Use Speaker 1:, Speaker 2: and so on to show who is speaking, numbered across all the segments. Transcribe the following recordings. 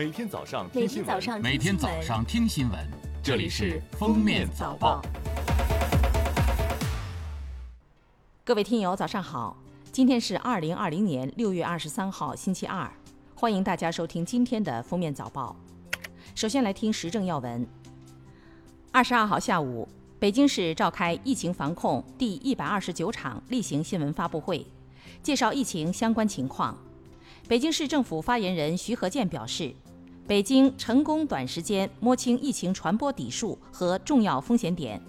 Speaker 1: 每天早上
Speaker 2: 每
Speaker 1: 听新闻，
Speaker 2: 天早上
Speaker 3: 每天早上听新闻，这里是《封面早报》。
Speaker 4: 各位听友，早上好！今天是二零二零年六月二十三号，星期二，欢迎大家收听今天的《封面早报》。首先来听时政要闻。二十二号下午，北京市召开疫情防控第一百二十九场例行新闻发布会，介绍疫情相关情况。北京市政府发言人徐和建表示，北京成功短时间摸清疫情传播底数和重要风险点，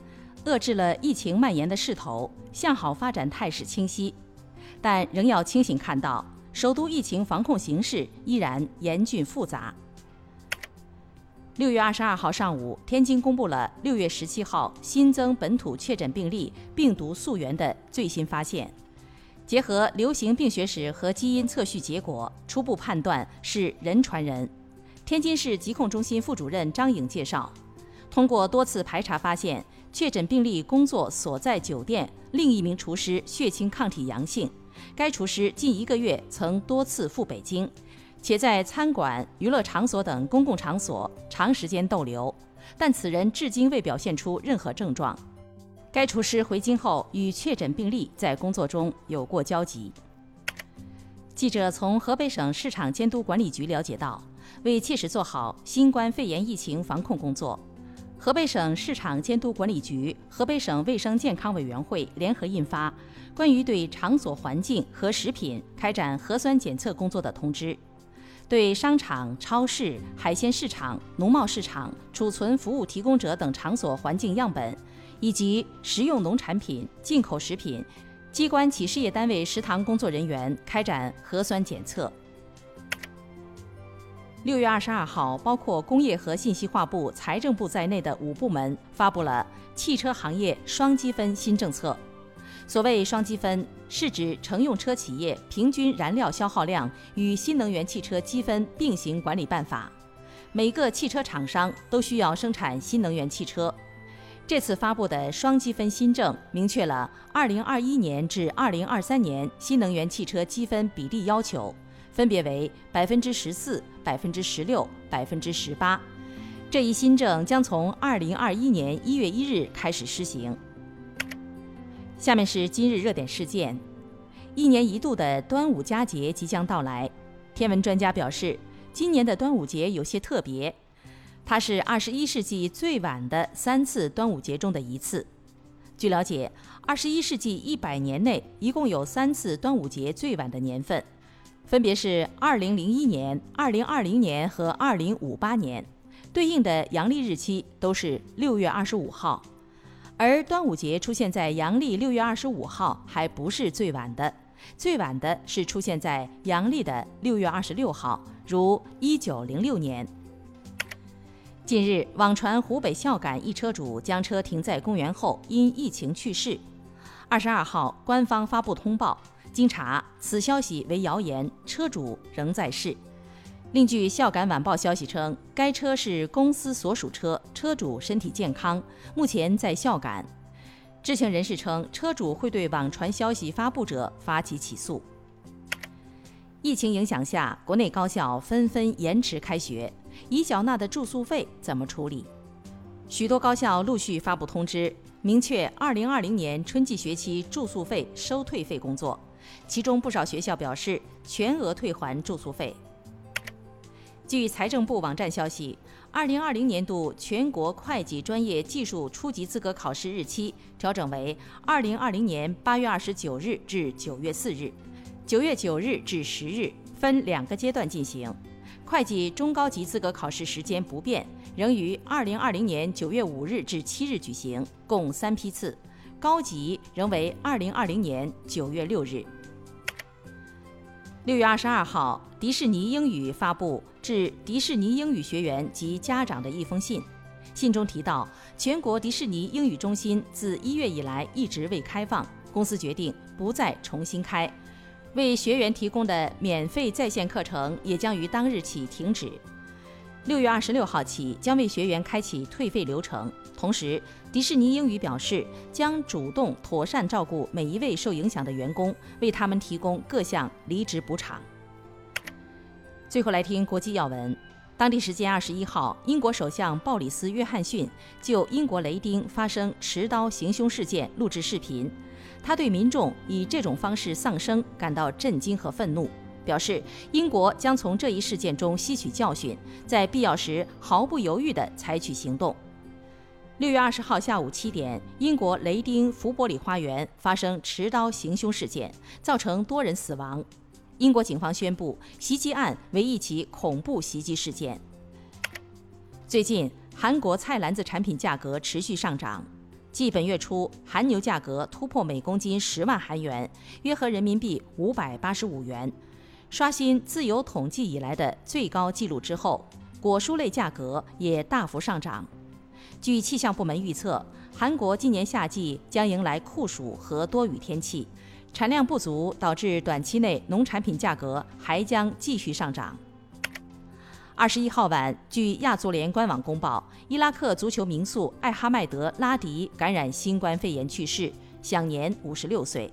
Speaker 4: 遏制了疫情蔓延的势头，向好发展态势清晰。但仍要清醒看到，首都疫情防控形势依然严峻复杂。六月二十二号上午，天津公布了六月十七号新增本土确诊病例病毒溯源的最新发现。结合流行病学史和基因测序结果，初步判断是人传人。天津市疾控中心副主任张颖介绍，通过多次排查发现，确诊病例工作所在酒店另一名厨师血清抗体阳性，该厨师近一个月曾多次赴北京，且在餐馆、娱乐场所等公共场所长时间逗留，但此人至今未表现出任何症状。该厨师回京后与确诊病例在工作中有过交集。记者从河北省市场监督管理局了解到，为切实做好新冠肺炎疫情防控工作，河北省市场监督管理局、河北省卫生健康委员会联合印发《关于对场所环境和食品开展核酸检测工作的通知》，对商场、超市、海鲜市场、农贸市场、储存服务提供者等场所环境样本。以及食用农产品、进口食品、机关企事业单位食堂工作人员开展核酸检测。六月二十二号，包括工业和信息化部、财政部在内的五部门发布了汽车行业双积分新政策。所谓双积分，是指乘用车企业平均燃料消耗量与新能源汽车积分并行管理办法。每个汽车厂商都需要生产新能源汽车。这次发布的双积分新政明确了2021年至2023年新能源汽车积分比例要求，分别为百分之十四、百分之十六、百分之十八。这一新政将从2021年1月1日开始施行。下面是今日热点事件：一年一度的端午佳节即将到来，天文专家表示，今年的端午节有些特别。它是二十一世纪最晚的三次端午节中的一次。据了解，二十一世纪一百年内一共有三次端午节最晚的年份，分别是二零零一年、二零二零年和二零五八年，对应的阳历日期都是六月二十五号。而端午节出现在阳历六月二十五号还不是最晚的，最晚的是出现在阳历的六月二十六号，如一九零六年。近日，网传湖北孝感一车主将车停在公园后因疫情去世。二十二号，官方发布通报，经查，此消息为谣言，车主仍在世。另据孝感晚报消息称，该车是公司所属车，车主身体健康，目前在孝感。知情人士称，车主会对网传消息发布者发起起诉。疫情影响下，国内高校纷纷延迟开学，已缴纳的住宿费怎么处理？许多高校陆续发布通知，明确2020年春季学期住宿费收退费工作，其中不少学校表示全额退还住宿费。据财政部网站消息，2020年度全国会计专业技术初级资格考试日期调整为2020年8月29日至9月4日，9月9日至10日，分两个阶段进行。会计中高级资格考试时间不变，仍于2020年9月5日至7日举行，共三批次。高级仍为2020年9月6日。六月二十二号，迪士尼英语发布致迪士尼英语学员及家长的一封信。信中提到，全国迪士尼英语中心自一月以来一直未开放，公司决定不再重新开。为学员提供的免费在线课程也将于当日起停止。六月二十六号起，将为学员开启退费流程。同时，迪士尼英语表示，将主动妥善照顾每一位受影响的员工，为他们提供各项离职补偿。最后来听国际要闻：当地时间二十一号，英国首相鲍里斯·约翰逊就英国雷丁发生持刀行凶事件录制视频，他对民众以这种方式丧生感到震惊和愤怒，表示英国将从这一事件中吸取教训，在必要时毫不犹豫地采取行动。六月二十号下午七点，英国雷丁福伯里花园发生持刀行凶事件，造成多人死亡。英国警方宣布，袭击案为一起恐怖袭击事件。最近，韩国菜篮子产品价格持续上涨，继本月初韩牛价格突破每公斤十万韩元（约合人民币五百八十五元），刷新自由统计以来的最高纪录之后，果蔬类价格也大幅上涨。据气象部门预测，韩国今年夏季将迎来酷暑和多雨天气。产量不足导致短期内农产品价格还将继续上涨。二十一号晚，据亚足联官网公报，伊拉克足球名宿艾哈迈德·拉迪感染新冠肺炎去世，享年五十六岁。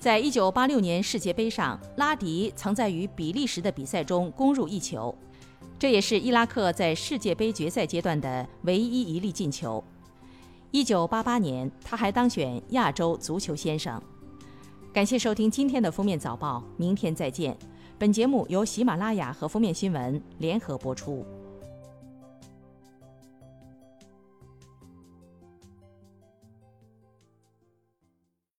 Speaker 4: 在一九八六年世界杯上，拉迪曾在与比利时的比赛中攻入一球，这也是伊拉克在世界杯决赛阶段的唯一一粒进球。一九八八年，他还当选亚洲足球先生。感谢收听今天的封面早报，明天再见。本节目由喜马拉雅和封面新闻联合播出。